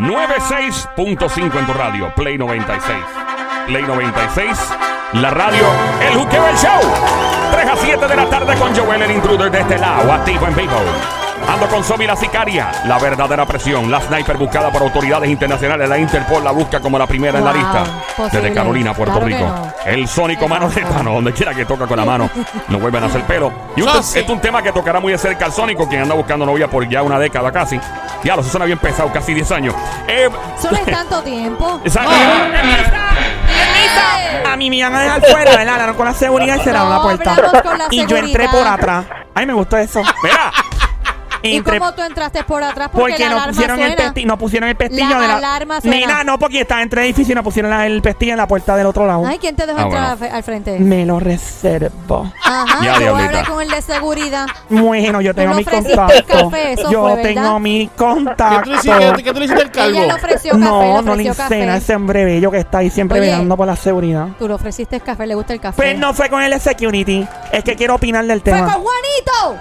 96.5 en tu radio. Play 96. Play 96. La radio, el Juqueo el Show. 3 a 7 de la tarde con Joel, el intruder de este lado, activo en vivo. Ando con Somi la sicaria, la verdadera presión, la sniper buscada por autoridades internacionales, la Interpol la busca como la primera en la lista. posible. Desde Carolina, Puerto Claro Rico. no. El sónico mano de Tano, donde quiera que toca con la mano, no vuelven a hacer pelo. Y un te- Sosi. esto es un tema que tocará muy de cerca al sónico, quien anda buscando novia por ya una década casi. Ya, lo suena bien pesado, casi 10 años. Eh, Eso no es tanto tiempo. esa- A mí me iban a dejar fuera, ¿verdad? Hablaron con la seguridad y cerraron No, la puerta. la Y yo entré por atrás. Ay, me gustó eso. Mira, ¿Y cómo tú entraste por atrás? Porque, porque la no alarma pusieron, el suena. pesti- no pusieron el pestillo La de la alarma suena. Mira, no, porque estaba entre edificios y no pusieron la- el pestillo en la puerta del otro lado. Ay, ¿quién te dejó Ah, entrar bueno. al frente? Me lo reservo. Ajá, Ya, yo hablé con el de seguridad. Bueno, yo tengo mi contacto. café, eso yo fue, tengo mi ¿Qué tú le contacto. hiciste, qué tú le hiciste al Ella calvo? le ofreció café, No, le no le café. ese hombre bello que está ahí siempre Oye. velando por la seguridad. Tú le ofreciste café, le gusta el café. Pues no fue con el de security. Es que quiero opinar del ¡Fue tema. con Juanito!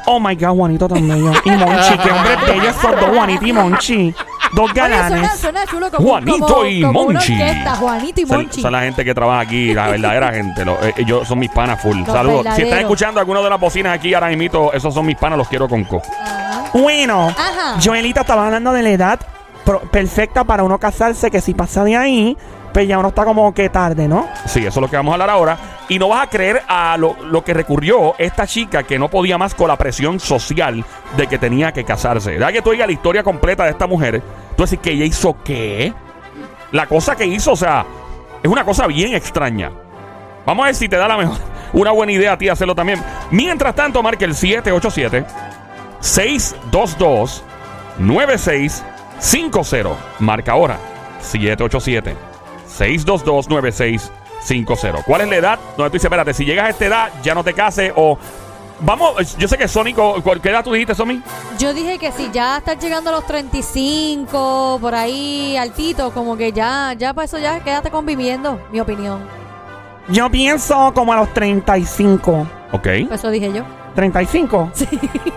Oh my god, Juanito tan bello. Y Monchi, qué hombre bello esos dos, Juanito y Monchi. Dos Oye, suena, galanes. suena chulo como, Juanito como- y como una Monchi. orquesta, Juanito y son, Monchi. son la gente que trabaja aquí, la verdadera gente. Lo- eh, ellos son mis panas full. Los Saludos. Si están verdaderos. escuchando alguno de las bocinas aquí ahora mismo, esos son mis panas, los quiero con co. Ajá. Bueno, Ajá. Joelita estaba hablando de la edad pro- perfecta para uno casarse, que si pasa de ahí, pues ya uno está como que tarde, ¿no? Sí, eso es lo que vamos a hablar ahora. Y no vas a creer a lo, lo que recurrió esta chica que no podía más con la presión social de que tenía que casarse. Da que tú oigas la historia completa de esta mujer, tú decís que ella hizo qué. La cosa que hizo, o sea, es una cosa bien extraña. Vamos a ver si te da la mejor, una buena idea a ti hacerlo también. Mientras tanto, marque el 787 622 9650. Marca ahora 787 622 9650. ¿Cuál es la edad? Donde tú dices, espérate, si llegas a esta edad, ya no te cases o Vamos, yo sé que Sónico, ¿cuál- ¿qué edad tú dijiste, Somi? Yo dije que si ya estás llegando a los 35, por ahí altito, como que ya, ya para eso ya quédate conviviendo, mi opinión. Yo pienso como a los 35. Ok. Eso dije yo. ¿35? Sí.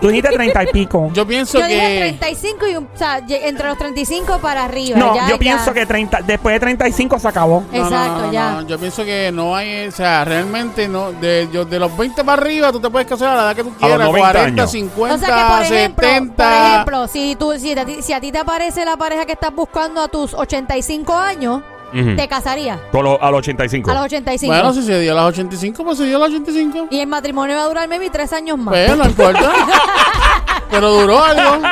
Tú dijiste 30 y pico. Yo pienso Yo dije que. 35 y un, o sea, entre los 35 para arriba. No, ya, yo ya. pienso que 30, después de 35 se acabó. No, no, Exacto, no, no, ya. no. Yo pienso que no hay, o sea, realmente no. De, yo- de los 20 para arriba, tú te puedes casar a la edad que tú los quieras. 90 40, años. 50, O sea que, por ejemplo, 70. por ejemplo si, tú, si, a ti, si a ti te aparece la pareja que estás buscando a tus 85 años, Ujú. te casarías Con lo- a los 85. a los 85. Bueno, si se dio a las 85, pues se dio a las 85. Y el matrimonio va a durar maybe tres años más. Pues no importa. Pero duró algo.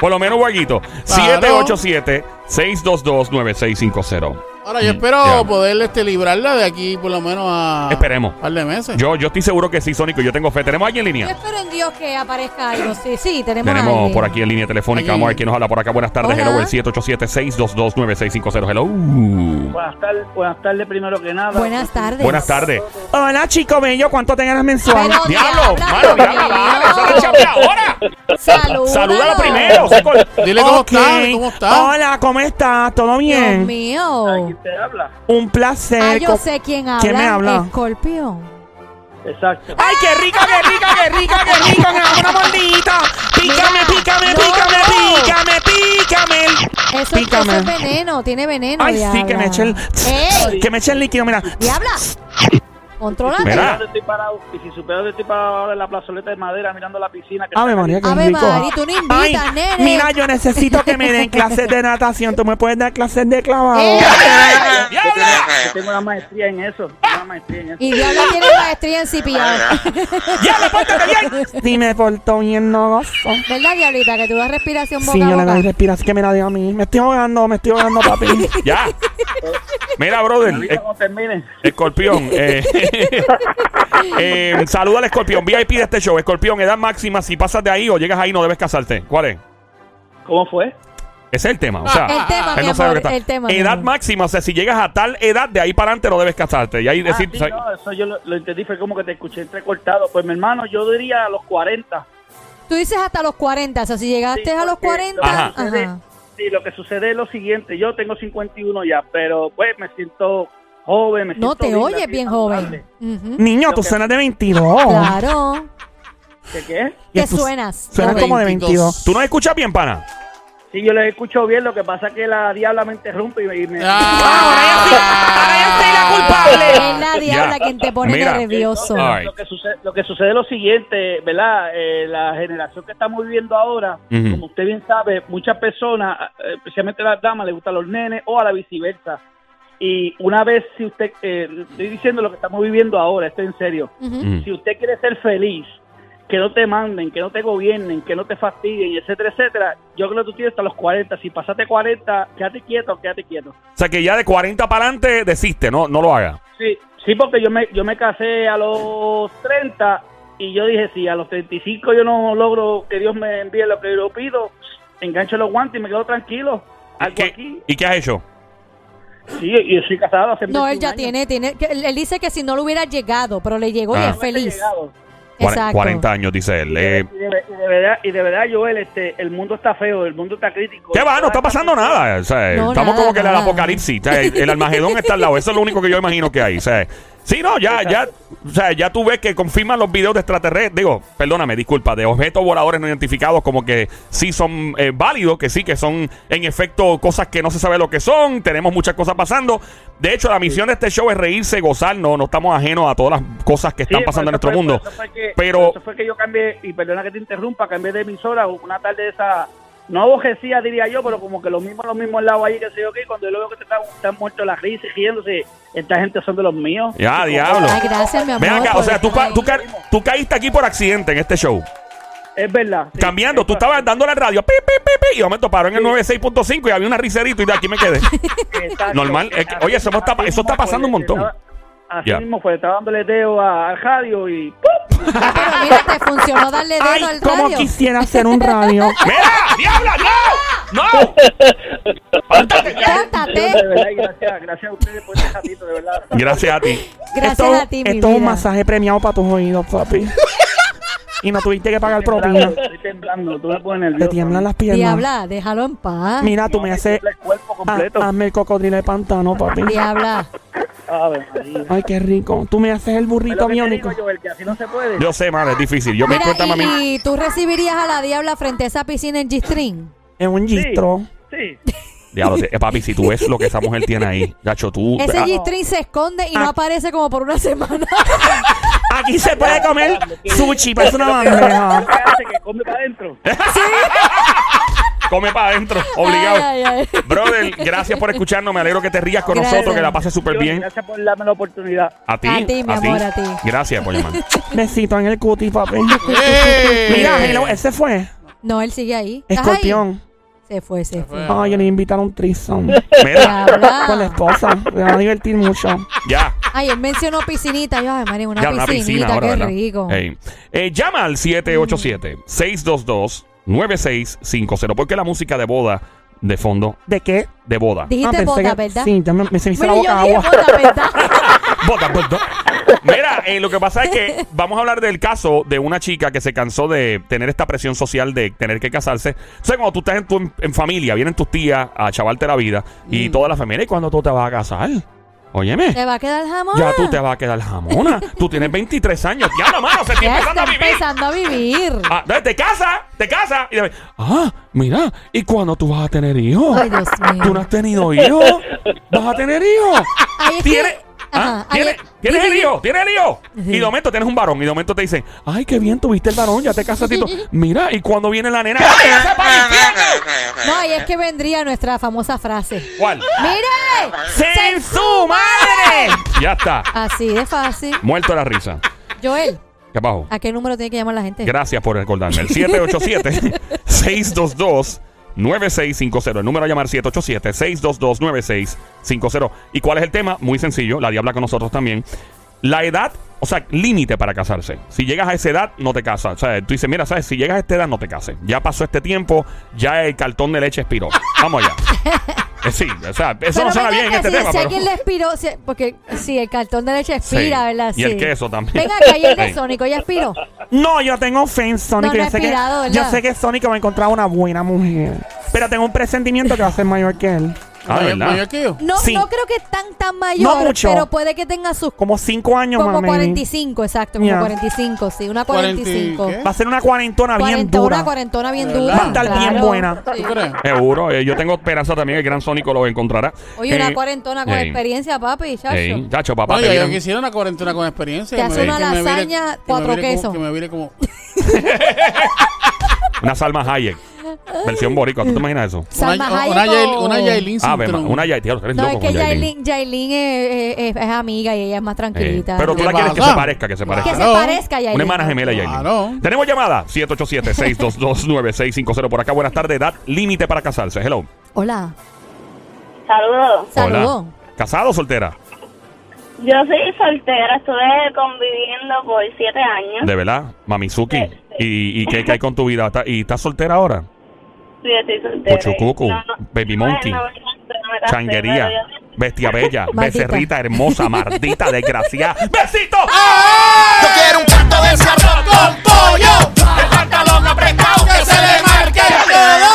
Por lo menos, Guaguito. Claro. 787-622-9650. Ahora, yo Mm, espero ya. poder este, librarla de aquí por lo menos a. Esperemos. Un par de meses. Yo, yo estoy seguro que sí, Sónico. Yo tengo fe. ¿Tenemos alguien en Yo línea? espero en Dios que aparezca algo. Sí, sí, tenemos, a Tenemos alguien. por aquí en línea telefónica. Aquí. Vamos a ver quién nos habla por acá. Buenas tardes. Hola. Hello, el 787-622-9650. Hello. Buenas tardes, buenas tardes primero que nada. Buenas tardes. Buenas tardes. Hola, chico bello, ¿cuánto te ganas mensual? Pero- ¡Diablo! ¡Mano, la chambea ahora! Salúdalo. ¡Salúdalo primero! Dile cómo Ok. está, cómo está. Hola, ¿cómo estás? ¿Todo Dios bien? mío. ¿Quién te habla? Un placer. Ah, yo Co- sé quién habla. ¿Quién me habla? Escorpión. Exacto. ¡Ay, qué rica, qué rica, qué rica, qué rica! ¡Me da una mordita! ¡Pícame, Mira, pícame, no, pícame, no. pícame, pícame! Eso, eso Pícame. es veneno, tiene veneno. Ay, sí, diabla. que me eche el... ¡Ey! Que me eche el líquido, mira. ¡Diabla! Contrólate. Mira. ¿Dónde estoy parado? Y si supieras estoy parado en la plazoleta de madera mirando la piscina. Que Ave María, qué Ave rico. María, tú no invitas, Ay, nene. Mira, yo necesito que me den clases de natación. ¿Tú me puedes dar clases de clavado? ¡Eh! Yo tengo, yo tengo una maestría en eso. Tengo una maestría en eso. Y Diabla tiene maestría en CPR. ¡Diablo, pórtate bien! Sí, me portó bien, no gozo. ¿Verdad, Diablita? Que tú das respiración boca Sí, yo le doy respiración que me la dio a mí. Me estoy ahogando, me estoy ahogando, papi. ¡Ya! Mira, brother. Eh, termine. Escorpión. Eh, eh, saluda al escorpión. VIP de este show. Escorpión, edad máxima. Si pasas de ahí o llegas ahí, no debes casarte. ¿Cuál es? ¿Cómo fue? Ese es el tema. O sea, El tema, él mi no sabe amor, lo que está. el tema, edad máxima. O sea, si llegas a tal edad, de ahí para adelante no debes casarte. Y ahí Ah, decir. sí, o sea, no, eso yo lo, lo entendí, fue como que te escuché entrecortado. Pues mi hermano, yo diría a los 40. Tú dices hasta los 40. O sea, si llegaste Sí, a los porque 40. lo que Ajá. sucede- ajá. Sí, lo que sucede es lo siguiente. Yo tengo 51 ya, pero pues me siento joven. Me No te bien, oyes bien joven. Niño, tú que- suenas de 22. Claro. ¿Qué qué? Tú suenas. Suenas No, como de 22. 22. ¿Tú no escuchas bien, pana? Sí, yo les escucho bien, lo que pasa es que la diabla me interrumpe y me... Ah, Es la diabla quien te pone Mira. nervioso. Right. Lo que sucede, lo que sucede es lo siguiente, ¿verdad? Eh, la generación que estamos viviendo ahora, como usted bien sabe, muchas personas, eh, especialmente las damas, les gustan los nenes o a la viceversa. Y una vez, si usted, eh, estoy diciendo lo que estamos viviendo ahora, estoy en serio. Mm. Si usted quiere ser feliz, que no te manden, que no te gobiernen, que no te fastidien, etcétera, etcétera, yo creo que tú tienes hasta los 40. Si pasaste 40, quédate quieto, quédate quieto. O sea, que ya de 40 para adelante desiste, no, no lo haga. Sí, sí, porque yo me, yo me casé a los 30 y yo dije, si a los 35 yo no logro que Dios me envíe lo que yo pido, engancho los guantes y me quedo tranquilo. Algo ¿Qué- aquí. ¿Y qué has hecho? Sí, y estoy casado hace No, él 21 ya años. tiene, tiene, que él él dice que si no lo hubiera llegado, pero le llegó y Ah. es feliz. Llegado. Cuare- Exacto. 40 años, dice él. Eh, Y, de, y de verdad, y de verdad, Joel, este, el mundo está feo, el mundo está crítico. ¿Qué va? No está pasando nada. O sea, No, estamos nada, como que en el nada. apocalipsis. O sea, el, el Armagedón está al lado. Eso es lo único que yo imagino que hay. O sea, sí, no, ya, ya, o sea, ya tú ves que confirman los videos de extraterrestres. Digo, perdóname, disculpa, de objetos voladores no identificados, como que sí son eh, válidos, que sí, que son en efecto cosas que no se sabe lo que son. Tenemos muchas cosas pasando. De hecho, la misión de este show es reírse, gozar. No, no estamos ajenos a todas las cosas que están pasando en eso nuestro fue- mundo. por eso fue que- Pero eso fue que yo cambié, y perdona que te interrumpa, cambié de emisora una tarde de esa, no abojecía diría yo, pero como que los mismos, los mismos lados ahí, que sé yo qué, cuando yo veo que te están, están muertos la risa y riéndose, esta gente son de los míos. Ya, diablo. Ay, gracias, mi amor. Ven acá, o sea, tú, tú, ca- tú caíste aquí por accidente en este show. Es verdad. sí, Cambiando, tú eso- estabas dándole al radio, pi, pi, pi, pi, y de momento paró en el 96.5 y había una riserito y de aquí me quedé. Normal, es que- oye, eso está- eso está pasando un montón. Así Ya. mismo fue, estaba dándole dedo a- al radio y ¡pum! Pero mira, te funcionó darle dedo Ay, al como radio. quisiera hacer un radio. ¡Mira! ¡Diabla, no! ¡No! ¡Pártate! Córtate. De verdad, y gracias, gracias a ustedes por este ratito, de verdad. Gracias a ti. Gracias esto, a ti, mi esto es un masaje premiado para tus oídos, papi. y no tuviste que pagar propina. Estoy temblando, tú me pones Te nervioso. tiemblan las piernas. Diabla, déjalo en paz. Mira, tú me Me haces. el cuerpo Ah, completo. hazme el cocodrilo de pantano, papi. Diabla. Ave María. Ay, qué rico. Tú me haces el Es burrito lo que te biónico. digo, Joel, que así no se puede. Yo sé, madre, es difícil. Yo me cuenta, mami. y, y tú recibirías a la diabla frente a esa piscina en G-String. Es un gistro. Sí. Diablo, te- eh, papi, si tú ves lo que esa mujer tiene ahí, gacho, tú. Ese ah, G-String se esconde y no aparece como por una semana. Aquí se puede comer sushi, parece una ¿Qué bandeja. hace? Que come para adentro. come para adentro, obligado. Ay, ay, ay. Brother, gracias por escucharnos. Me alegro que te rías con Gracias. nosotros, que la pases súper bien. Gracias por darme la oportunidad. A ti, A ti, mi amor, a ti. Gracias por llamar. Besito en el cuti, papi. Mira, hello, él se fue. No, él sigue ahí. Escorpión. Se fue, se fue. Ay, yo le invitaron un trison. Mira. Con la esposa. Me va a divertir mucho. ya. Ay, él mencionó piscinita. Yo, ay, María, una Ya, una piscinita, piscina ahora, qué ¿verdad? rico. Ey. Eh, llama al 787-622-9650. Porque la música de boda de fondo, ¿De qué? de boda. Dijiste pensé boda, que- ¿verdad? Sí, ya me, se me hizo Mira, la yo boca dije agua. boda, ¿verdad? Boda, boda. Mira, eh, lo que pasa es que vamos a hablar del caso de una chica que se cansó de tener esta presión social de tener que casarse. O sea, cuando tú estás en, tu, en, en familia, vienen tus tías a chavarte la vida y toda la familia, ¿y cuándo tú te vas a casar? Óyeme. ¿Te va a quedar jamón? Ya tú te vas a quedar jamona. tú tienes 23 años. Ya no, mano, se está empezando a vivir. empezando a vivir. Ah, entonces te casa, te casa. Y de- ah, mira, ¿y cuándo tú vas a tener hijos? Ay, Dios mío. ¿Tú no has tenido hijos? ¿Vas a tener hijos? Ay, es que- ¿Tienes, ah, ¿tienes, es- ¿tienes el hijo? ¿Tienes el hijo? Sí. Y de momento tienes un varón. Y de momento te dicen, ay, qué bien tuviste el varón, ya te casaste. Mira, ¿y cuándo viene la nena? ¡Váyase para el infierno! No, y es que vendría nuestra famosa frase. ¿Cuál? ¡Mire! ¡Sin su madre! Ya está. Así de fácil. Muerto la risa. Joel, ¿Qué bajo? ¿a qué número tiene que llamar la gente? Gracias por recordarme. El 787-622-9650. El número a llamar 787-622-9650. ¿Y cuál es el tema? Muy sencillo. La diabla con nosotros también. La edad, o sea, límite para casarse. Si llegas a esa edad, no te casas. O sea, tú dices, mira, ¿sabes? Si llegas a esta edad, no te cases. Ya pasó este tiempo, ya el cartón de leche expiró. Vamos allá. Eh, sí, o sea, eso no suena bien en este si, tema. si pero- alguien le expiró, si- porque si el cartón de leche expira, Sí. ¿verdad? Y el Sí. queso también. Venga acá, y el de Sí. Sónico, ¿ya expiró? No, yo tengo fe en Sonic. No, yo, sé que, yo sé que Sonic va a encontrar una buena mujer. Pero tengo un presentimiento que va a ser mayor que él. Ah, ¿verdad? mayor que yo. No, Sí. no creo que tan tan mayor, mucho. pero puede que tenga sus Como cinco años como más. maybe. 45, exacto, como Yeah. 45, sí, una 40 y 45. ¿qué? Va a ser una cuarentona bien 40, dura. Una cuarentona bien ¿Verdad? dura. Va a estar bien buena. ¿Tú crees? Seguro. eh, yo tengo esperanza también que el gran Sónico lo encontrará. Oye, una Eh, cuarentona con ey, experiencia, papi, chacho. ey, chacho, papá. No, te yo, quisiera una cuarentena con experiencia. Te que hace me- una que me vire- lasaña, que me cuatro vire como- quesos. Que me vire como... Una Salma Hayek. Versión boricua. ¿Tú te imaginas eso? Salma una, Hayek una, o- una Yailin Ah, ve, Cintrón. una Yailin. Tío, eres No, loco es que con Yailin. Yailin, Yailin es, es- es amiga y ella es más Eh, tranquilita. pero tú ¿Qué la quieres que pasa? se parezca, que se parezca. que se Claro. parezca a Yailin. Una hermana gemela Yailin. Claro. Tenemos llamada 787-622-9650 por acá. Buenas tardes. Edad límite para casarse. Hello. Hola. Saludos. Saludos. Hola. ¿Casado o soltera? Yo soy soltera, estuve conviviendo por siete años. De verdad, Mamizuki. Sí, ¿Y, y qué, qué hay con tu vida? ¿Está- ¿Y estás soltera ahora? Sí, estoy soltera. Puchucucu, Baby Monkey, no no me casé, Changuería, bestia bella, Maldita. becerrita hermosa, maldita, desgraciada. ¡Besito! Yo quiero un canto de arroz con pollo. El pantalón apretado que se le marque el dedo.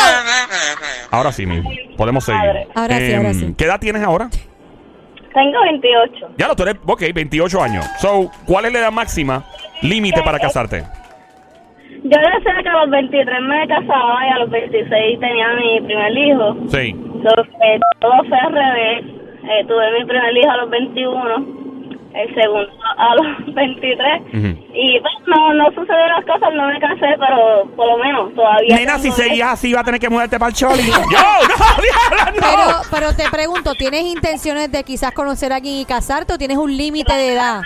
Ahora sí, mi. Podemos seguir. Ahora sí, Em, ahora sí. ¿Qué edad tienes ahora? Tengo 28. Ya lo tú eres, ok, 28 años. So, ¿cuál es la edad máxima límite para casarte? Yo decía que a los 23 me casaba y a los 26 tenía mi primer hijo. Sí. So, que todo fue al revés. Eh, tuve mi primer hijo a los 21, el segundo a los 23. Ujú. Y pues no, no sucedieron las cosas, no me casé, pero por lo menos todavía. Nena, si seguías así, va a tener que mudarte para el Choli. ¡Yo! ¡No, diabla, no! Pero, pero te pregunto, ¿tienes intenciones de quizás conocer a alguien y casarte o tienes un límite de edad?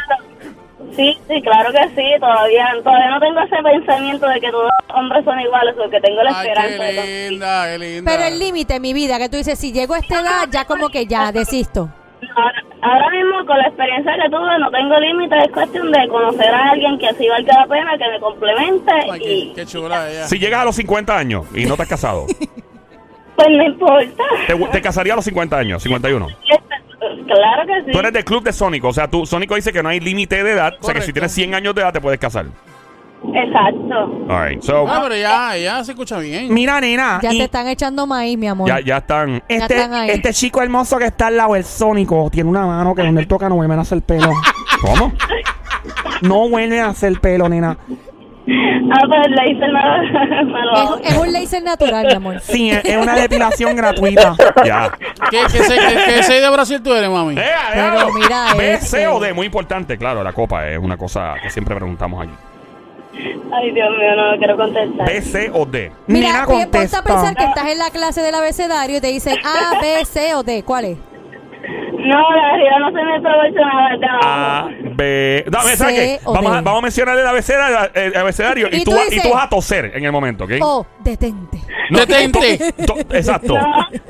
Sí, sí, claro que sí, todavía todavía no tengo ese pensamiento de que todos los hombres son iguales, porque tengo la Ay, esperanza de qué linda, qué linda. Pero el límite, mi vida, que tú dices, si llego a esta edad, ya como que ya desisto. ahora, ahora mismo con la experiencia que tuve no tengo límites, es cuestión de conocer a alguien que así valga la pena, que me complemente Ay, y qué, qué chula ella. Si llegas a los 50 años y no te has casado, pues no importa. ¿te, te casarías a los 50 años, 51? Claro que sí. Tú eres del club de Sónico, o sea, tú, Sónico dice que no hay límite de edad, o sea que si tienes 100 años de edad te puedes casar. Exacto. Alright, so, Ah, pero ya, ya se escucha bien. Mira, nena. Ya y te están echando maíz, mi amor. ya, ya están... este, están ahí. este chico hermoso que está al lado, el Sónico, tiene una mano que donde él toca no vuelve a hacer pelo. ¿Cómo? No vuelve a hacer pelo, nena. Ah, pues me lo Es, es un laser natural, mi amor. Sí, es, es una depilación gratuita. Ya. ¿Qué, qué, se- qué- qué seis de Brasil tú eres, mami? Eh, Pero diablo. mira B, este. C o D, muy importante, claro, la copa es una cosa que siempre preguntamos aquí. Ay, Dios mío, no lo quiero contestar. B, C o D. Mira, Nena, pi- ponte a contesta. pensar que estás en la clase del abecedario y te dicen A, B, C o D. ¿Cuál es? No, la realidad no se me proporciona de A, B. No, ¿sabes C qué? o Vamos a, vamos a mencionar el abecedario, el abecedario y, Y tú, tú vas- y dices- tú vas a toser en el momento, ¿ok? O, detente. No, Detente. to- to- exacto.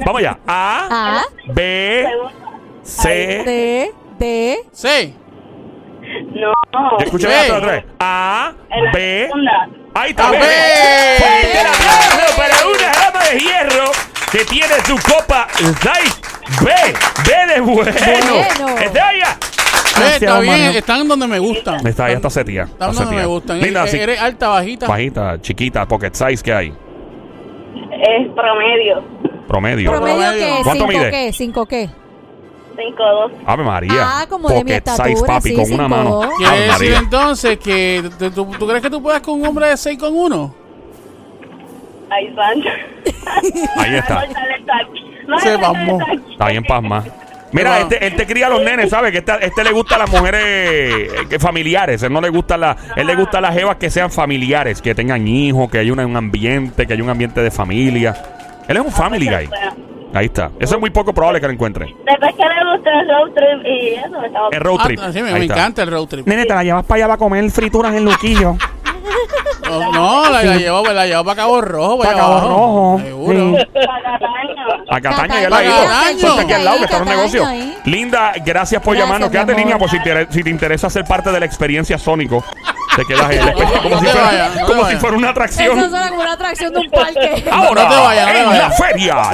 Vamos allá. A, A, B, C. D, D. Sí. No. B. otra otra vez. A, En la B. segunda. Ahí está. A, B. B. Fuerte el aplauso para una dama de hierro que tiene su copa Light B. B de bueno. Bueno. Allá. Eh, está bien, Mario. están donde me gustan. Está, ya está setía. Están donde me gustan. Linda, eres, eres alta, bajita. Bajita, chiquita, pocket size que hay. Es promedio. Promedio. ¿Promedio qué? ¿Cuánto ¿Cinco mide? qué? ¿Cinco qué? 5'2". Ave María. Ah, como de mi Pocket size, estatura, papi, sí, con una mano. Quiere decir María. entonces que tú, tú- tú crees que tú puedas con un hombre de 6 con 1? Ay, Sancho. Ahí está. No, Se no. Está bien, pasma. Mira, este, él te cría a los nenes, ¿sabes? Que este, este le gusta a las mujeres eh, que familiares. Él no le gusta la, él le gusta a las jevas que sean familiares, que tengan hijos, que haya un, un ambiente, que haya un ambiente de familia. Él es un family guy. Ahí está. Eso es muy poco probable que lo encuentre. Después que le guste el road trip y eso, estamos... El road trip. Ah, sí, me, me encanta el road trip. Nene, te la llevas para allá para comer frituras en Luquillo. No, no, la, la llevo, la llevo para Cabo Rojo. Pa' allá Cabo abajo. Rojo. Seguro. Sí. A Cataña, ya Cataño, la aquí al lado, que está en un negocio. Linda, gracias por Gracias, llamarnos. Quédate en línea por si te, si te interesa ser parte de la experiencia Sónico. Te quedas ahí. Como, No si, fuera, vayas, no como si fuera una Eso atracción. suena como una atracción de un parque. Ahora, No te vayas, no te en la vayas. feria, la,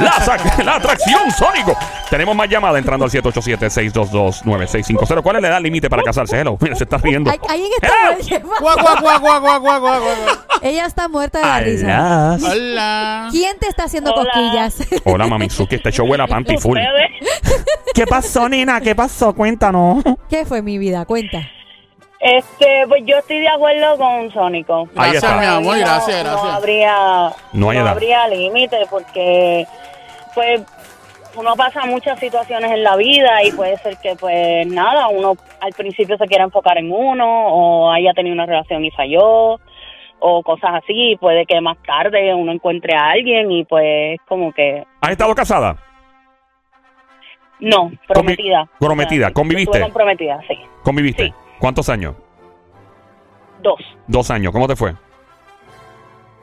la atracción Sónico. Tenemos más llamadas entrando al 787-622-9650. ¿Cuál es la edad límite para casarse? Hello, mira, se está riendo. Alguien está. Ella está muerta de la risa. Hola. ¿Quién te está haciendo Hola. cosquillas? Hola, Mamizuki. Este show huele a panty full. ¿Qué pasó, nena? ¿Qué pasó? Cuéntanos. ¿Qué fue mi vida? Cuenta. Este, pues yo estoy de acuerdo con Sónico. Ahí Gracias, está. mi amor, No- gracias, No gracias. habría, No hay edad. habría límite porque, pues, uno pasa muchas situaciones en la vida y puede ser que, pues, nada, uno al principio se quiera enfocar en uno o haya tenido una relación y falló o cosas así. y Puede que más tarde uno encuentre a alguien y, pues, como que, ¿Has estado casada? no, prometida. prometida, O sea, sí, ¿conviviste? estuve comprometida, sí. ¿Conviviste? Sí. ¿Cuántos años? Dos. Dos años. ¿Cómo te fue?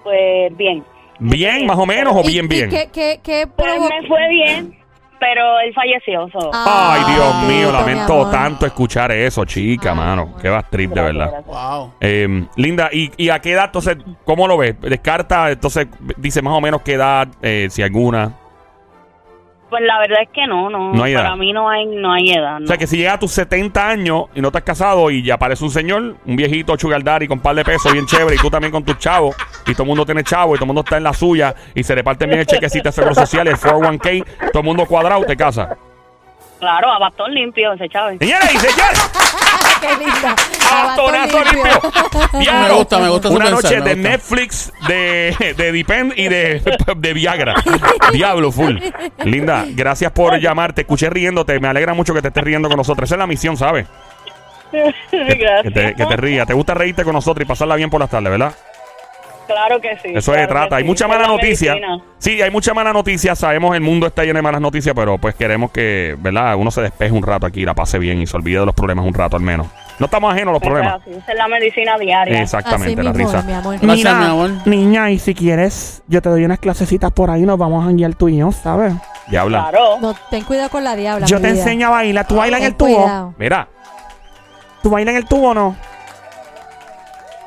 Pues, bien. ¿Bien, más o menos, o ¿Y- bien, y bien? ¿Qué, qué, qué Pues me fue bien, pero él falleció. so- Ah, Ay, Dios mío, bendito, mi lamento tanto escuchar eso, chica, Ah. mano. Qué va trip, de verdad. Gracias. Wow. Eh, Linda, ¿y, y a qué edad, entonces, cómo lo ves? Descarta, entonces, dice más o menos qué edad, eh, si alguna. Pues la verdad es que no, no. No hay edad. Para mí no hay, no hay edad. O No. sea, que si llega a tus 70 años y no te has casado y ya aparece un señor, un viejito daddy con par de pesos bien chévere y tú también con tus chavos y todo el mundo tiene chavos y todo el mundo está en la suya y se reparten bien el chequecito de seguro social el 401k, todo el mundo cuadrado, te casa. Claro, a bastón limpio, ese Chávez. Señoras y señores, Qué linda. bastonazo Abasto limpio. Diablo. Me gusta, me gusta su Una pensar, noche me de gusta. Netflix, de, de Depend y de, de Viagra. Diablo, full. Linda, gracias por llamar. Te escuché riéndote. Me alegra mucho que te estés riendo con nosotros. Esa es la misión, ¿sabes? Que, Gracias. que te, que te rías. Te gusta reírte con nosotros y pasarla bien por las tardes, ¿verdad? Claro que sí. Eso claro se trata. Hay sí. mucha mala la noticia. medicina. Sí, hay mucha mala noticia. Sabemos el mundo está lleno de malas noticias, pero pues queremos que, ¿verdad? Uno se despeje un rato aquí, la pase bien y se olvide de los problemas un rato al menos. No estamos ajenos a los Eso es problemas. así, Esa es la medicina diaria. Exactamente, Así la mismo risa. mi amor. Gracias, Mira, mi amor. Niña, y si quieres, yo te doy unas clasecitas por ahí, nos vamos a janguear tú y yo, ¿sabes? Diabla. Claro. No, ten cuidado con la diabla. yo mi te vida. enseño a bailar. ¿Tú bailas en el tubo? cuidado. Mira, ¿Tú bailas en el tubo o no?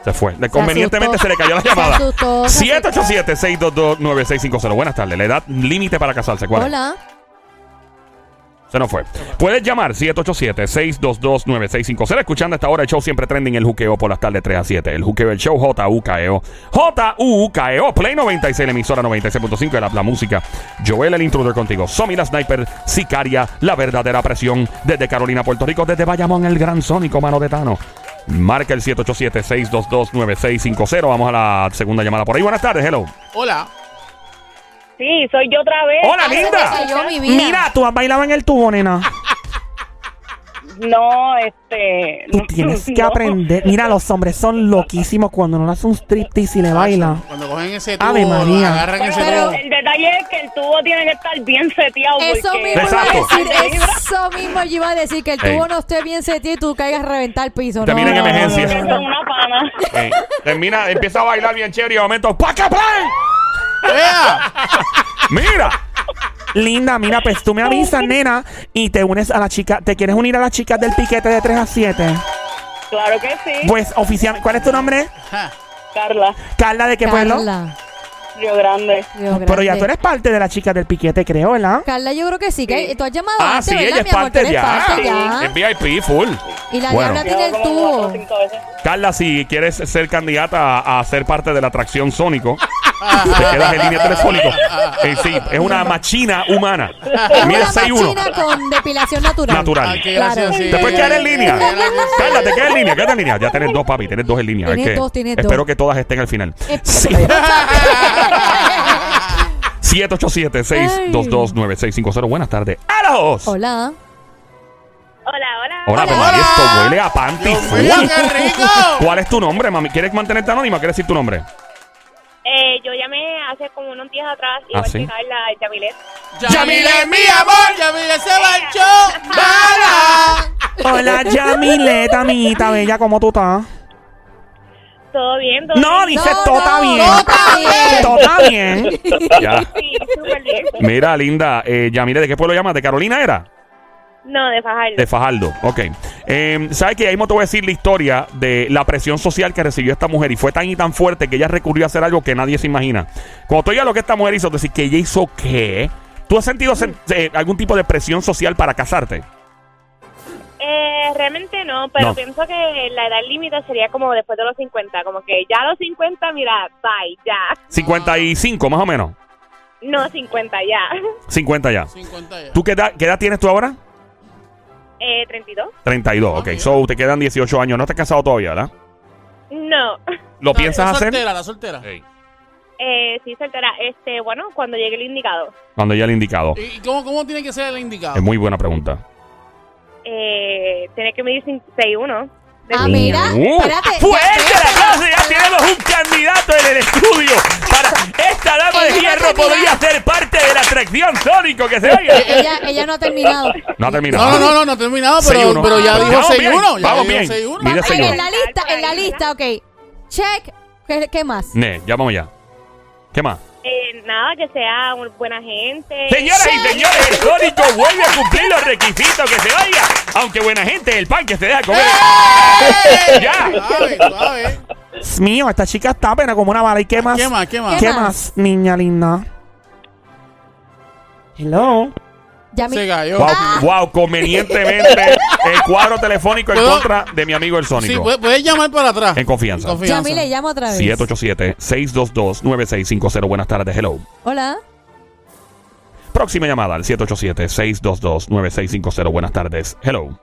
Se fue. Convenientemente se, le cayó la llamada. asustó, se 787-622-9650. Buenas tardes. La edad límite para casarse. ¿Cuál? Hola. Se nos fue. Puedes llamar 787-622-9650. Escuchando esta hora el show siempre trending el juqueo por las tardes 3 a 7. El juqueo, el show J-U-K-E-O. J-U-K-E-O. Play 96, la emisora 96.5 de la, la música. Joel el intruder contigo. Somi la sniper. Sicaria. La verdadera presión. Desde Carolina, Puerto Rico. Desde Bayamón, el gran sónico mano de Tano. Marca el 787-622-9650. Vamos a la segunda llamada por ahí. Buenas tardes. Hello. Hola. Sí, soy yo otra vez. Hola, linda. Mira, tú has bailado en el tubo, nena. No, este. Tú no, tienes que aprender. Mira, los hombres son loquísimos cuando no le hacen un striptease y le bailan. Cuando cogen ese tubo, Ave María. agarran ese Pero- tubo. El detalle es que el tubo tiene que estar bien seteado. Eso porque- mismo iba a Exacto. decir, eso mismo yo iba a decir, que el Ey. tubo no esté bien setido y tú caigas a reventar el piso. Termina en no, emergencia. no, una pana. Termina, empieza a bailar bien chévere y de momento. ¡Paca plan! ¡Ea! ¡Mira! Linda, mira, pues tú me avisas, nena, y te unes a la chica. ¿Te quieres unir a las chicas del piquete de 3 a 7? Claro que sí. Pues oficialmente, ¿cuál es tu nombre? Carla, Carla, ¿de qué pueblo? Carla, Río Grande. Río Pero ya tú eres parte de las chicas del piquete, creo, ¿verdad? Carla, yo creo que sí. Que tú has llamado Ah, antes, sí, ¿verdad, ella es parte eres ya. parte ya. Es VIP, full. Y la Bueno. diabla tiene el Llevo como cuatro o tubo. cinco veces. Carla, si quieres ser candidata a, a ser parte de la atracción Sónico, te quedas en línea telefónico. Eh, sí, es una machina humana. Es Mira, una 6'1. machina con depilación natural. Natural. Ay, qué gracioso, Claro. sí. Te puedes quedar en línea. Carla, te quedas en línea, quédate en línea. Ya tienes dos, papi, tienes dos en línea. Tienes Es que dos, tienes espero dos. que todas estén al final. Eh, Sí. 787-622-9650. Buenas tardes. ¡Alos! Hola. Hola, hola. Hola, pero esto huele a panty Dios full. mío, qué rico. ¿Cuál es tu nombre, mami? ¿Quieres mantenerte anónima? ¿Quieres decir tu nombre? Eh, yo llamé hace como unos días atrás, Ah, igual ¿sí? que Carla Yamilet. Yamile, mi amor, Yamile se marchó. ¡Bala! Hola, Yamileta, amiguita bella, ¿cómo tú estás? ¿Todo bien? ¿Todo No, bien? dice No, todo está no, bien. todo está bien. Todo está bien. Ya. Sí, súper bien. Mira, linda, eh, ya mire, ¿de qué pueblo llamas? ¿De Carolina era? No, de Fajardo. De Fajardo, ok. Eh, ¿Sabes que Ahí mismo te voy a decir la historia de la presión social que recibió esta mujer y fue tan y tan fuerte que ella recurrió a hacer algo que nadie se imagina. Cuando tú oigas lo que esta mujer hizo, decir que ella hizo qué. ¿Tú has sentido sen- eh, algún tipo de presión social para casarte? Eh, realmente no, pero No. pienso que la edad límite sería como después de los 50. Como que ya a los 50, mira, bye, ya. 55 más o menos. No, 50 ya. 50 ya. 50 ya. ¿Tú qué edad, qué edad tienes tú ahora? Eh, 32. 32, ok. So, te quedan 18 años. No estás casado todavía, ¿verdad? No. ¿Lo piensas la hacer? soltera, la soltera. Ey, Eh, sí, soltera. Este, bueno, cuando llegue el indicado. Cuando ya he indicado. ¿Y cómo, cómo tiene que ser el indicado? Es muy buena pregunta. Eh, tiene que medir 6'1". De Ah, mira, Uh, espérate. ¡Fuerte ya- la clase! Ya tenemos un candidato en el estudio. Para esta dama de hierro podría ser parte de la atracción sónico que se oiga. Ella, ella no ha terminado. No ha terminado. No, no, no, no, no ha terminado, pero, 6-1. pero ya dijo Vamos 6-1. bien, ya vamos bien. 6-1. Mide Ok, 6-1. en la lista, en la lista, ok. Check. ¿Qué, qué más? Ne, ya vamos ya. ¿Qué más? Nada, que sea un- buena gente. Señoras y señores, el Sónico vuelve a cumplir los requisitos que se oiga. Aunque buena gente, el pan que se deja comer. ¡Ya! Suave, suave. Mío, esta chica está pena como una bala. ¿Y qué más? ¿Qué más? ¿Qué más? ¿Qué ¿Qué más, más? niña linda? Hello. Ya mi- Se cayó. Wow, wow, convenientemente el cuadro telefónico en ¿Puedo? contra de mi amigo el Sónico. Sí, puedes, puedes llamar para atrás. En confianza. ya mi le llamo otra vez. 787-622-9650. Buenas tardes, hello. Hola. Próxima llamada al 787-622-9650. Buenas tardes, hello.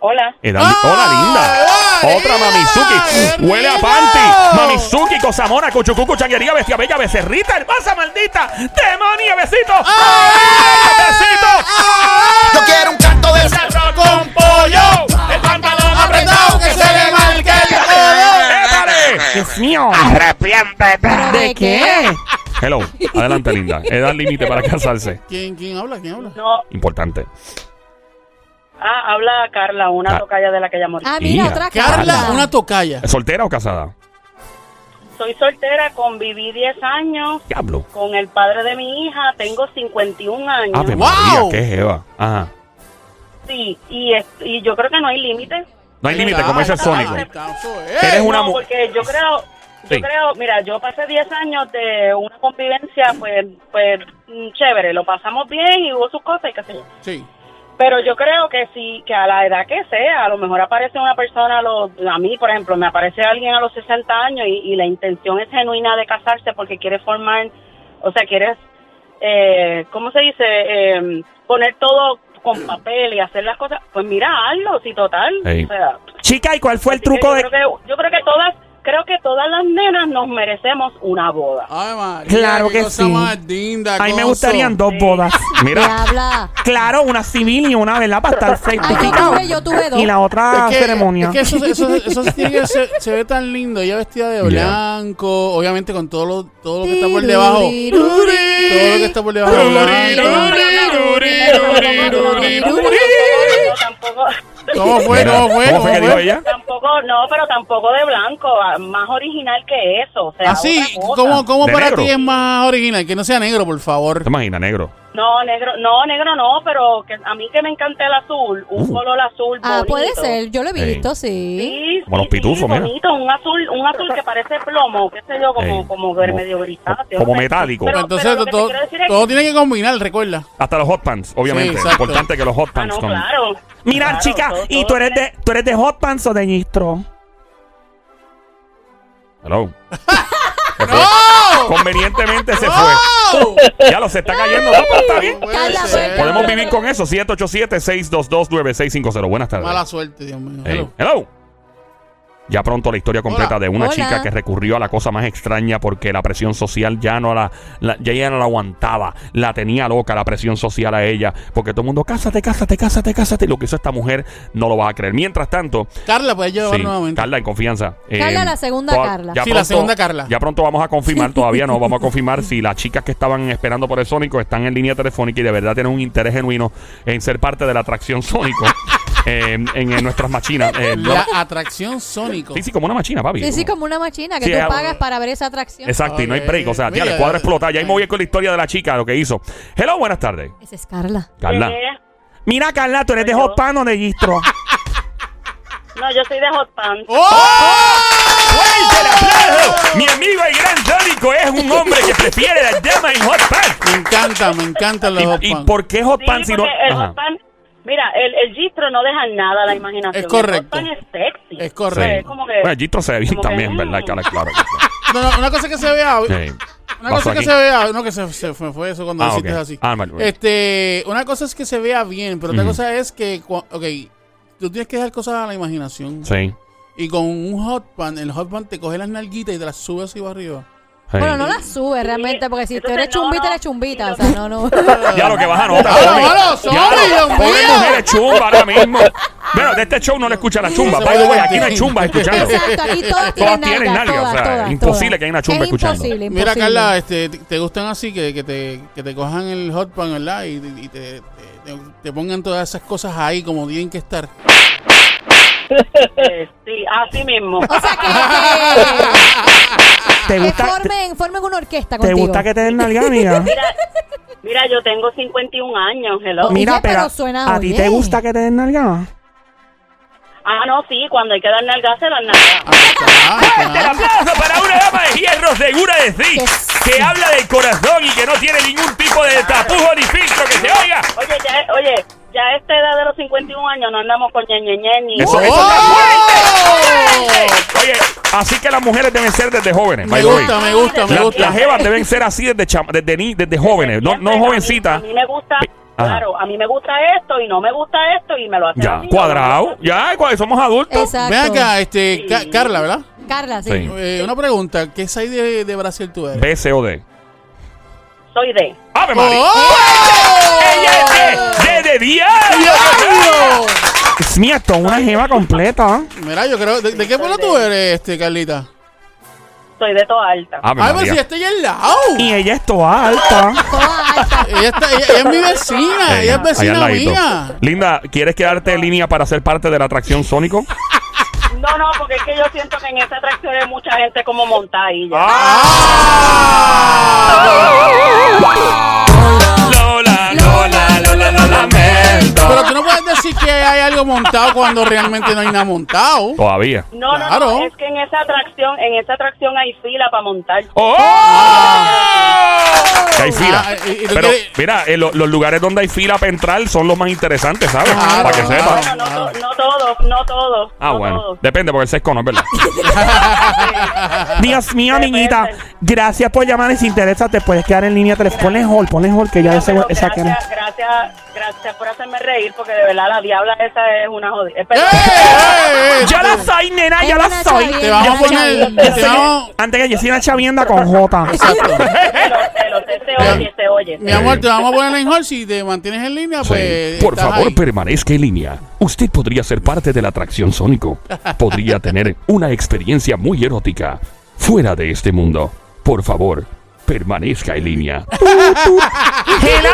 Hola. Edad- ¡Ah! Hola, linda. ¡Ay, Otra ay, Mamizuki. Huele a panty. Mamizuki, Cosamona, Cuchucucu, Changuería, Bestia Bella, Becerrita, Hermosa Maldita. Demonia, besito. Besito. Yo quiero un canto de cerro con pollo. El pantalón apretado que se le marque el. Dios mío. ¿Pero ¿De qué? Hello. Adelante, linda. Edad límite para casarse. ¿Quién, ¿Quién habla? ¿Quién habla? No, Importante. Ah, habla Carla, una Ah. tocaya de la que llamó. Ah, mira, otra Carla, Carla. una tocaya. ¿Soltera o casada? Soy soltera, conviví 10 años Diablo. con el padre de mi hija, tengo 51 años. Ave Wow. María, qué jeva. Ajá. Sí, y, es- y yo creo que no hay límite. No hay límite, como dice el Sónico. Eres una no, mu- porque yo creo, yo Sí. creo, mira, yo pasé 10 años de una convivencia, pues, pues, mm, chévere, lo pasamos bien y hubo sus cosas y qué sé yo. Sí. Pero yo creo que sí, que a la edad que sea, a lo mejor aparece una persona, a, los- a mí, por ejemplo, me aparece alguien a los 60 años y, y la intención es genuina de casarse porque quiere formar, o sea, quieres, eh, ¿cómo se dice? Eh, poner todo con papel y hacer las cosas. Pues mira, hazlo, sí, total. O sea, Chica, ¿y cuál fue el truco yo de...? Creo que, yo creo que todas, creo que todas las nenas nos merecemos una boda. Ay, María. Claro que cosa sí. más linda. A mí me gustarían dos Sí. bodas. Mira, Habla. Claro, una civil y una, ¿verdad? Para estar Ay, yo certificado. tuve, yo tuve dos. Y la otra Es que, ceremonia. es que eso, eso, eso sí tiene que ser- se ve tan lindo. Ella vestida de blanco, obviamente con todo lo, todo lo que está por debajo. Todo lo que está por debajo. Blanco. tampoco, ¿Cómo fue? ¿Cómo fue? ¿cómo fue que dijo ella? Tampoco, no, pero tampoco de blanco, ah, más original que eso. O sea, Así, cosa. ¿cómo, cómo para negro. ti es más original? Que no sea negro, por favor. ¿Te imaginas, negro? No, negro, no, negro no, pero que a mí que me encanta el azul, un Uh. color azul Ah, puede ser. Yo lo he visto, sí. Sí, Como los pitufos, sí, mira. bonito, un azul, un azul que parece plomo, qué sé yo, como, Ey, como, como- medio grisáceo. como metálico. Pero- Entonces, pero lo que te todo, quiero decir es todo que- tiene que combinar, recuerda. Hasta los hot pants, obviamente. Sí, exacto. Importante que los hot Ah, pants no, con... claro. Mira, Claro, chica, todo- ¿y todo tú eres, tiene- de, tú eres de hot pants o de gistro? Hello. Se fue. ¡No! Convenientemente se ¡No! fue. Ya lo se está cayendo. No, pero está bien. Podemos vivir con eso. 787-622-9650. Buenas tardes. Mala suerte, Dios mío. Hey, Hello. Ya pronto la historia completa Hola. de una Hola. chica que recurrió a la cosa más extraña porque la presión social ya no la, la- ya ella no la aguantaba. La tenía loca la presión social a ella. Porque todo el mundo, cásate, cásate, cásate, cásate. Y lo que hizo esta mujer no lo vas a creer. Mientras tanto, Carla, puedes llevar sí, nuevamente. Carla en confianza. Eh, Carla, la segunda toda- Carla. ya Sí, la segunda Carla. Ya pronto vamos a confirmar, todavía no, vamos a confirmar si las chicas que estaban esperando por el Sónico están en línea telefónica y de verdad tienen un interés genuino en ser parte de la atracción Sónico eh, en, en nuestras machinas. Eh, La atracción sónico. Sí, sí, como una machina, papi. Sí, sí, como una máquina que Sí, tú ah, pagas para ver esa atracción. Exacto, y no hay break. O sea, tía, Mira, el cuadro explota. Ya ahí me voy con la historia de la chica, lo que hizo. Hello, buenas tardes. Esa es Carla. Carla. Mira, Carla, tú eres de Yo. Hot Pan o de Gistro. No, yo soy de Hot Pants. ¡Oh! ¡Fuerte el aplauso! Mi amigo el gran Sónico es un hombre que prefiere las damas en hot pan. Me encanta, me encantan los hot ¿Y, y pan. por qué hot Sí, pan si no...? porque el Ajá. hot pan, mira, el, el gistro no deja nada a la imaginación. Es correcto. El es sexy. Es correcto. Es como que... Bueno, Gistro se ve bien como que, también, mm. ¿verdad? Claro, claro. No, no, una cosa que se vea. Sí. Una cosa que aquí. se vea, no que se, se fue, fue eso cuando Ah, hiciste así. Ah, vale. Este, una cosa es que se vea bien, pero otra cosa es que, ok, tú tienes que dejar cosas a la imaginación. Sí. Y con un hot pan, el hot pan te coge las nalguitas y te las sube así para arriba. Sí. Bueno, no la sube realmente, porque si tú Entonces, eres no, chumbita, no. eres chumbita. O sea, no, no. Ya lo que baja nota. ¡Halo, Tommy. halo, sorry, Ya lo- Dios Pobre mío! mujer es chumba ahora mismo. Bueno, de este show no le escucha la chumba. By the way, aquí no hay chumba escuchando. Exacto, aquí todas Todas tienen tienen nalgas, nalgas, o todas, sea, todas, imposible todas. que haya una chumba Es escuchando. Imposible, Mira. Carla, este, te- te gustan así, que, que, te, que te cojan el hot pan, ¿verdad? Y, y te, te- te- te pongan todas esas cosas ahí como tienen que estar. Eh, sí, así mismo. O sea que, ¿Te que, que gusta, te, formen, formen una orquesta te contigo. gusta que te den nalga, amiga? Mira, mira, yo tengo 51 años, hello. Mira, Oye, pero pero suena ¿a ti te gusta que te den nalga? Ah, no, sí, cuando hay que dar nalgas, se dan nalgas. Ahí está, ahí ¡Fuerte el está. aplauso para una dama de hierro segura de sí! Que Que habla del corazón y que no tiene ningún tipo de tapujo ni filtro que se oiga. Oye, ya, oye, ya a esta edad de los 51 años no andamos con ñe, ñe, ñe, ni... Eso, eso está fuerte. Oye, así que las mujeres deben ser desde jóvenes. Me gusta, me gusta, me La- gusta. las jevas deben ser así desde, chama- desde, ni- desde jóvenes, no, no jovencitas. A mí, me gusta, Ajá. claro, a mí me gusta esto y no me gusta esto y me lo hacen Ya, así, cuadrado. Ya, cuando somos adultos. Exacto. Ven acá, este, Ca- Carla, ¿verdad? Carla, sí. Sí. Eh, una pregunta, ¿qué size de, de Brasil tú eres? BCOD. Soy de... ¡Ave María! ¡Oh! ¡Ella es de, de, de diario! ¡Diablo! Es mía, esto es una jeva completa. Mira, yo creo, ¿de, de qué pueblo tú eres, este, Carlita? Soy de toda alta. ¡Ave Ay, pero María! si estoy al lado. Y ella es toda alta. Toda alta. Ella, está, ella, ella es mi vecina, ella es ahí vecina ladito. mía. Linda, ¿quieres quedarte en línea para ser parte de la atracción Sónico? No, no, porque es que yo siento que en esta atracción hay mucha gente como montada ahí ya. Lola, Lola, Lola, lo lamento. Pero tú no puedes decir que hay algo montado cuando realmente no hay nada montado. Todavía. No, no, Claro. no, es que en esa atracción, en esa atracción hay fila para montar. ¡Oh! Que hay fila. Ah, y- y tú Pero quieres- mira, lo- los lugares donde hay fila para entrar son los más interesantes, ¿sabes? Claro, para que claro. sepas. No, no, to- no todos, no todos. Ah, no bueno. todos. Depende, porque el sesco no es verdad. Dios mío, amiguita. Gracias por llamar y si interesa te puedes quedar en línea telefónica. Ponle hold, ponle hold que ya de No, pero seguro esa gracias, gracias por hacerme reír, porque de verdad la diabla esa es una jodida. ¡Eh, eh, eh! Ya la soy, nena, ya la soy. Te vamos a poner- chavienda. te vamos- Antes que yo una chavienda con J. Se oye, se oye. Mi amor, te vamos a poner en hold. Si te mantienes en línea, pues. Por estás favor, ahí. permanezca en línea. Usted podría ser parte de la atracción Sónico. Podría tener una experiencia muy erótica fuera de este mundo. Por favor, permanezca en línea. Hello.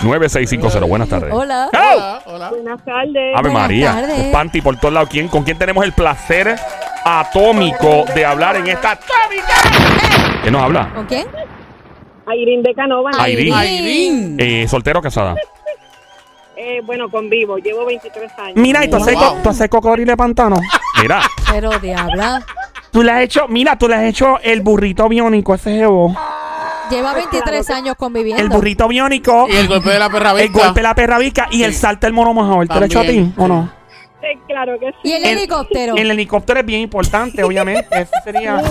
787-622-9650. Buenas tardes. Hola. Hola, hola. Buenas tardes. Ave Buenas María. tardes. Panty por todos lados. ¿Quién, ¿Con quién tenemos el placer atómico de hablar en esta atómica? ¿Quién nos habla? ¿Con quién? Airín de Canova. Airín. Eh, ¿Soltero o casada? Eh, bueno, con vivo, llevo 23 años. Mira, y tú haces, Wow. co- tú haces cocodrilo de pantano. Mira. Pero diabla. Tú le has hecho, mira, tú le has hecho el burrito biónico ese jevo. Lleva 23 años conviviendo. El burrito biónico, Y el golpe de la perra el visca. golpe de la perra vica y el salto del mono mojado. ¿Te lo he hecho a ti o no? Sí, claro que sí. Y el, El- helicóptero. El helicóptero es bien importante, obviamente. Eso sería.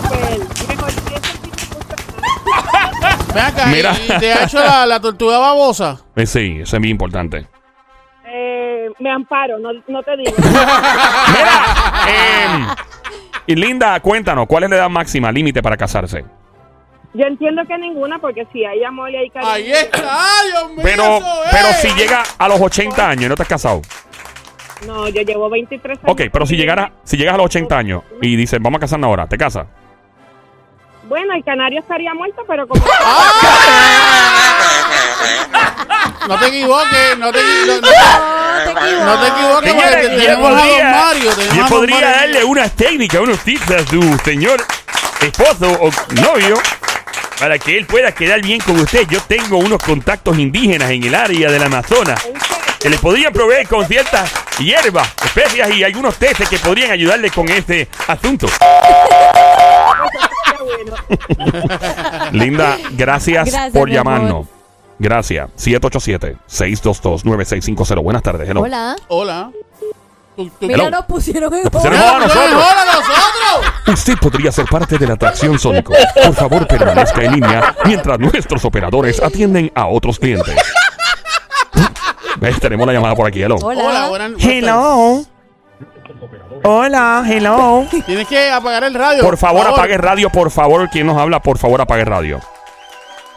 Ven acá, Mira. ¿y te ha hecho la, la tortuga babosa? Eh, sí, eso es muy importante. eh, me amparo, no, no te digo. Mira. em, y Linda, cuéntanos, ¿cuál es la edad máxima, límite para casarse? Yo entiendo que ninguna, porque si hay amor y hay cariño. Ahí está, Dios mío. Pero, pero si llega a los 80 años y no te has casado. No, yo llevo 23 años. Ok, pero si llegara, si llegas a los 80 años y dices, vamos a casarnos ahora, ¿te casas? Bueno, el canario estaría muerto, pero como. No te equivoques, no te, no, no- No te equivoques. no te equivoques, porque Señores, te- y él tenemos a Don podría, Mario. tenemos y él a Don podría Mario. darle unas técnicas, unos tips a su señor esposo o novio Para que él pueda quedar bien con usted, yo tengo unos contactos indígenas en el área del Amazonas que le podrían proveer con ciertas hierbas, especias y algunos testes que podrían ayudarle con este asunto. Linda, gracias, Gracias, por mi llamarnos. Gracias. 787-622-9650. Buenas tardes. Hello. Hola. Hola. Mira, nos pusieron en pusieron hold. a nosotros. ¡Hola, nosotros! Usted podría ser parte de la atracción Sónico. Por favor, permanezca en línea mientras nuestros operadores atienden a otros clientes. ¿Ves? Tenemos la llamada por aquí. Hello. Hola. Hola, buenas buenas Hello. Hola, hello. tardes. Tienes que apagar el radio. Por favor, apague radio. Por favor, quien nos habla, por favor, apague radio.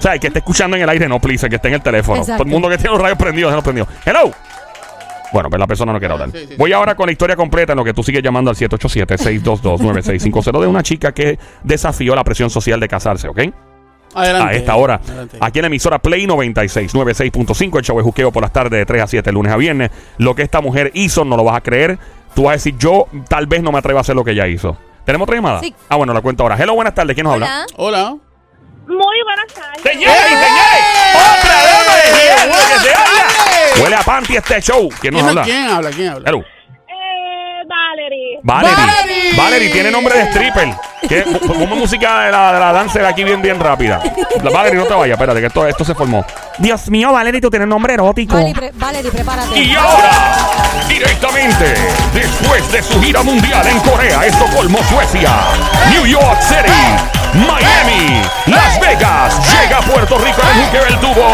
O sea, el que esté escuchando en el aire, no, please, el que esté en el teléfono. Exacto. Todo el mundo que tiene los radios prendidos, déjalo prendido. Hello. Bueno, pues la persona no quiere hablar. Sí, sí, sí. Voy ahora con la historia completa en lo que tú sigues llamando al 787-622-9650 de una chica que desafió la presión social de casarse, ¿ok? Adelante. a esta hora. Adelante. Aquí en la emisora Play 96, 96.5, el show de juqueo por las tardes de 3 a 7, lunes a viernes. Lo que esta mujer hizo, no lo vas a creer. Tú vas a decir, yo tal vez no me atrevo a hacer lo que ella hizo. ¿Tenemos otra llamada? Sí. Ah, bueno, la cuento ahora. Hello, buenas tardes. ¿Quién nos habla? Hola. Muy buenas tardes. ¡Señores y señores! ¡Otra dama de hierro que. Huele a panty este show. ¿Quién nos ¿Quién, habla? ¿Quién habla? ¿Quién habla? Hello. Valerie. Valerie. ¡Valerie! Valerie tiene nombre de stripper. ¿Qué? Ponme música de la, de la dancer aquí bien, bien rápida. La Valerie, no te vayas, espérate, que esto, esto se formó. Dios mío, Valerie, tú tienes nombre erótico. Valerie, pre- Valerie, prepárate. Y ahora, directamente, después de su gira mundial en Corea, Estocolmo, Suecia, New York City, Miami, Las Vegas, llega a Puerto Rico en el juque del tubo,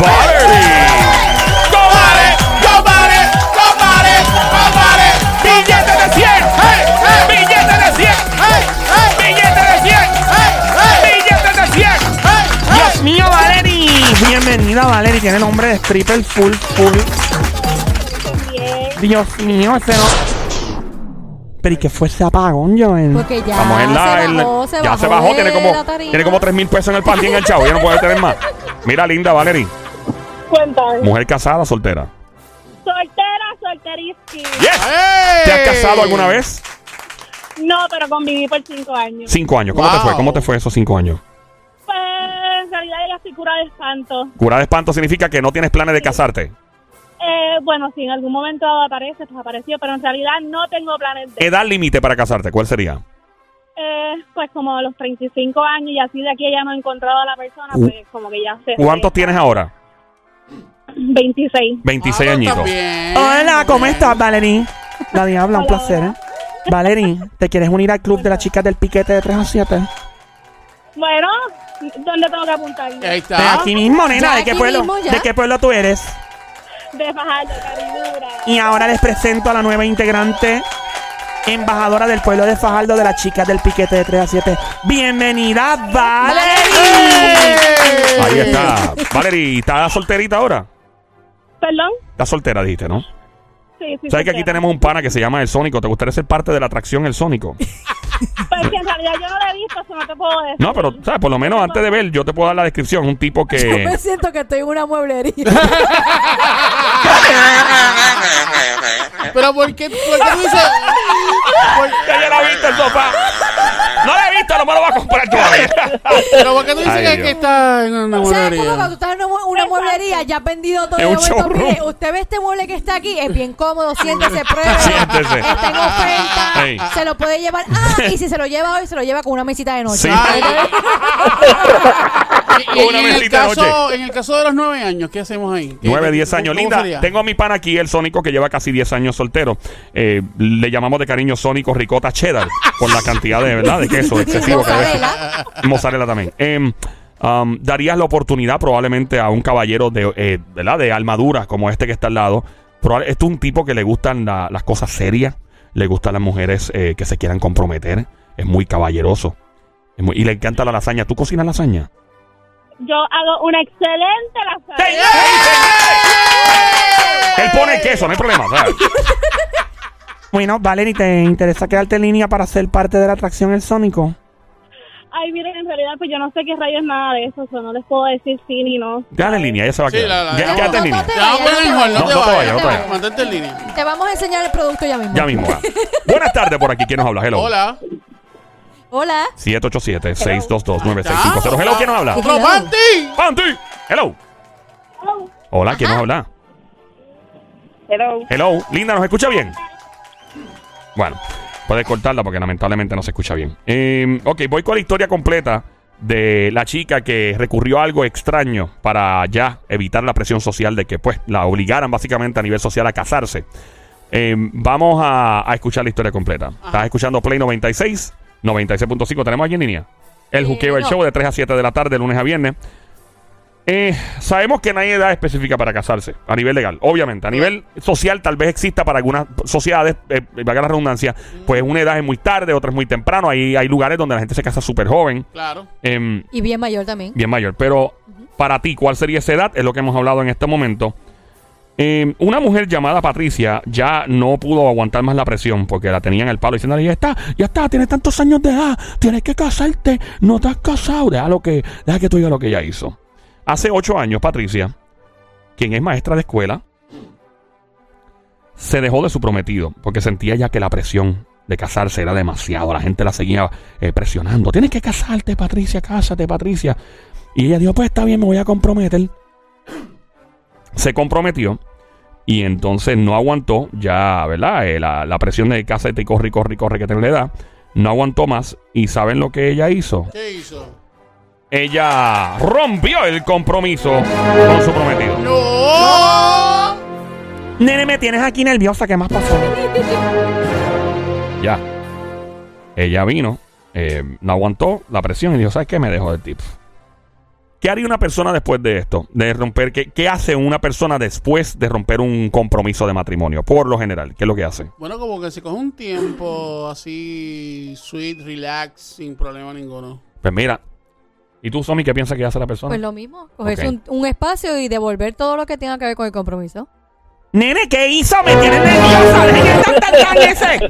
Valerie. Tiene nombre de stripper full, full. Dios mío, ese no. Pero ¿y qué fue ese apagón, Joel? Porque ya Vamos en la. se en- bajó, se ya bajó se bajó, de tiene como, la tarima. tiene como 3 mil pesos en el panty en el chavo. Ya no puede tener más. Mira, linda Valerie. Cuéntame. Mujer casada, soltera. Soltera, solterísima. Yes. ¿Te has casado alguna vez? No, pero conviví por cinco años. Cinco años. ¿Cómo te fue? ¿Cómo te fue esos cinco años? Pues en realidad yo estoy cura de espanto. Cura de espanto significa que no tienes planes de casarte. Eh, bueno, si en algún momento aparece, pues apareció, pero en realidad no tengo planes de... Edad límite para casarte, ¿cuál sería? Eh, pues como a los 35 años y así de aquí ya no he encontrado a la persona, Uh. pues como que ya sé. ¿Cuántos tienes ahora? 26. 26 Ah, añitos. está bien. Hola, ¿cómo estás, Valerie? La diabla, un placer. ¿eh? Valerie, ¿te quieres unir al club de las chicas del piquete de 3 a 7? Bueno, ¿dónde tengo que apuntar? Ahí De está. aquí mismo, nena. ¿De qué aquí pueblo? mismo, ya. ¿De qué pueblo tú eres? De Fajardo, Caridura. Y ahora les presento a la nueva integrante, embajadora del pueblo de Fajardo de las chicas del piquete de 3 a 7. Bienvenida, Valerie. Ahí está. Valerie, ¿estás solterita ahora? ¿Perdón? Estás soltera, dijiste, ¿no? Sí, sí. ¿Sabes que aquí tenemos un pana que se llama El Sónico? ¿Te gustaría ser parte de la atracción El Sónico? Pues que en realidad yo no lo he visto, eso no te puedo decir. No, pero, ¿sabes? Por lo menos antes de ver, yo te puedo dar la descripción. Es un tipo Yo me que... siento que estoy en una mueblería. Pero ¿por qué, por qué tú dices? por- Ya yo la he visto el sofá. No la he visto, no me lo va a comprar todavía. pero ¿por qué tú dices Ay, que, Dios. que está en una ¿Sabes cómo cuando tú mueblería? estás en una, mue- una mueblería, ya has vendido todo? Es y de un momento, showroom. mire, usted ve este mueble que está aquí, es bien cómodo, siéntese, pruebe. Siéntese. Está en oferta, Ey. se lo puede llevar. Ah, y si se lo lleva hoy, se lo lleva con una mesita de noche. Sí. Ay. Una en, el caso, en el caso de los nueve años, ¿qué hacemos ahí? ¿Qué- 9, qué- 10 años. cómo Linda, sería? tengo a mi pan aquí, el Sónico, que lleva casi 10 años soltero. Eh, le llamamos de cariño Sónico Ricota Cheddar, por la cantidad de, ¿verdad? de queso excesivo que ser. Mozzarella. También. Em, um, darías la oportunidad probablemente a un caballero de, eh, ¿verdad? de armadura como este que está al lado. Probable- Esto es un tipo que le gustan la- las cosas serias, le gustan las mujeres eh, que se quieran comprometer, es muy caballeroso. Es muy- y le encanta la lasaña. ¿Tú cocinas lasaña? Yo hago una excelente lasaña. Él pone queso, no hay problema. ¿sabes? Bueno, Valerie, ¿te interesa quedarte en línea para ser parte de la atracción El Sónico? Ay, miren, en realidad, pues yo no sé qué rayos nada de eso, o sea, no les puedo decir sí ni no. Quédate en línea, ella se va a Sí, quedar. la- la- Ya- la- quédate en línea. no te no, No, vayas, no vayas. Mantente en línea. Te vamos a enseñar el producto ya mismo. Ya mismo. va. Buenas tardes por aquí. ¿Quién nos habla? Hello. Hola. Hola. 787-622-9650. Hello, ¿quién nos habla? ¡Otro Hello. panty! Panty. Hello. Hola, ¿quién nos habla? Hello. Hello. Linda, ¿nos escucha bien? Bueno, puedes cortarla porque lamentablemente no se escucha bien. Eh, ok, voy con la historia completa de la chica que recurrió a algo extraño para ya evitar la presión social de que pues la obligaran básicamente a nivel social a casarse. Eh, vamos a, a escuchar la historia completa. Estás escuchando Play 96, 96.5. ¿Tenemos aquí en línea? El Eh, Juqueo, el show de 3 a 7 de la tarde, lunes a viernes. Eh, sabemos que no hay edad específica para casarse a nivel legal, obviamente. A nivel social, tal vez exista para algunas sociedades, eh, valga la redundancia, pues una edad es muy tarde, otra es muy temprano. Hay, hay lugares donde la gente se casa súper joven, Claro. em, Y bien mayor también. bien mayor. Pero para ti, ¿cuál sería esa edad? Es lo que hemos hablado en este momento. Em, una mujer llamada Patricia ya no pudo aguantar más la presión porque la tenían el palo diciéndole, ya está, ya está, tienes tantos años de edad, tienes que casarte, no te has casado, deja, lo que, deja que tú digas lo que ella hizo. Hace ocho años, Patricia, quien es maestra de escuela, se dejó de su prometido porque sentía ya que la presión de casarse era demasiado. La gente la seguía eh, presionando. Tienes que casarte, Patricia, cásate, Patricia. Y ella dijo, pues está bien, me voy a comprometer. Se comprometió y entonces no aguantó ya, ¿verdad? Eh, la, la presión de cásate y corre, corre, corre que te le da. No aguantó más. ¿Y saben lo que ella hizo? ¿Qué hizo? Ella rompió el compromiso con su prometido. ¡No! Nene, me tienes aquí nerviosa. ¿Qué más pasó? Ya. Ella vino, eh, no aguantó la presión y dijo, ¿sabes qué? Me dejó de tips. ¿Qué haría una persona después de esto? De romper, ¿qué, ¿Qué hace una persona después de romper un compromiso de matrimonio? Por lo general, ¿qué es lo que hace? Bueno, como que se coge un tiempo así, sweet, relax, sin problema ninguno. Pues mira, ¿y tú, Somi, qué piensas que hace la persona? Pues lo mismo. Cogerse Ok. un, un espacio y devolver todo lo que tenga que ver con el compromiso. Nene, ¿qué hizo? Me tienes nerviosa. Dejen el ese.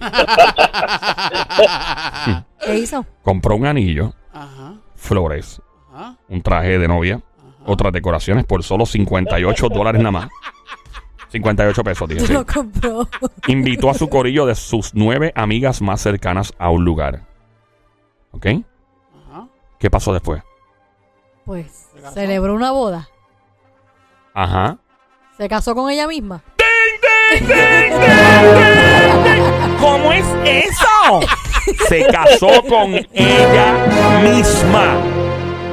¿Qué hizo? Compró un anillo, Ajá, flores, ajá. un traje de novia, otras decoraciones por solo 58 dólares nada más. 58 pesos, dije. Se sí. lo compró. Invitó a su corillo de sus nueve amigas más cercanas a un lugar. ¿Ok? Ajá. ¿Qué pasó después? Pues celebró una boda. Ajá. Se casó con ella misma. ¿Cómo es eso? Se casó con ella misma.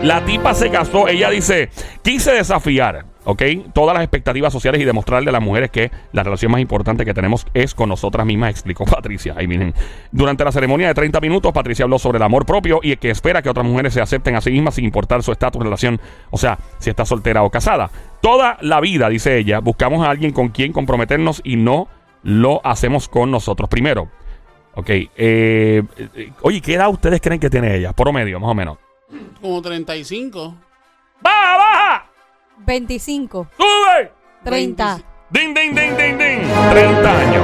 La tipa se casó, ella dice, quise desafiar, ¿ok? Todas las expectativas sociales y demostrarle a las mujeres que la relación más importante que tenemos es con nosotras mismas, explicó Patricia. Ahí miren. Durante la ceremonia de 30 minutos, Patricia habló sobre el amor propio y que espera que otras mujeres se acepten a sí mismas sin importar su estatus, relación, o sea, si está soltera o casada. Toda la vida, dice ella, buscamos a alguien con quien comprometernos y no lo hacemos con nosotros primero. Ok, eh, eh, oye, ¿qué edad ustedes creen que tiene ella? Promedio, más o menos. Como 35. ¡Baja, baja! 25, ¡Sube! 30. ¡Ding, ding, ding, ding, ding! 30 años.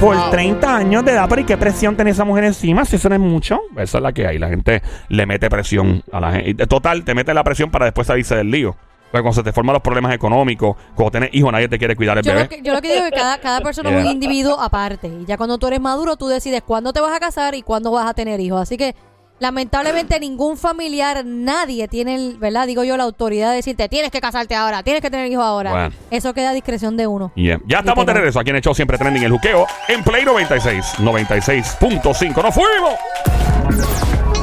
Por Wow. 30 años de edad, pero ¿y qué presión tiene esa mujer encima? Si eso no es mucho. Esa es la que hay. La gente le mete presión a la gente. Total, te mete la presión para después salirse del lío. Porque cuando se te forman los problemas económicos, cuando tienes hijos, nadie te quiere cuidar el Yo bebé. lo, que, yo lo que digo es que cada, cada persona es un individuo aparte. Y ya cuando tú eres maduro, tú decides cuándo te vas a casar y cuándo vas a tener hijos. Así que, lamentablemente, ningún familiar, nadie tiene, el, ¿verdad? Digo yo, la autoridad de decirte, tienes que casarte ahora, tienes que tener hijos ahora. Bueno. Eso queda a discreción de uno. Yeah. Ya estamos de regreso aquí en el show Siempre Trending el Juqueo en Play 96, 96.5. ¡Nos fuimos!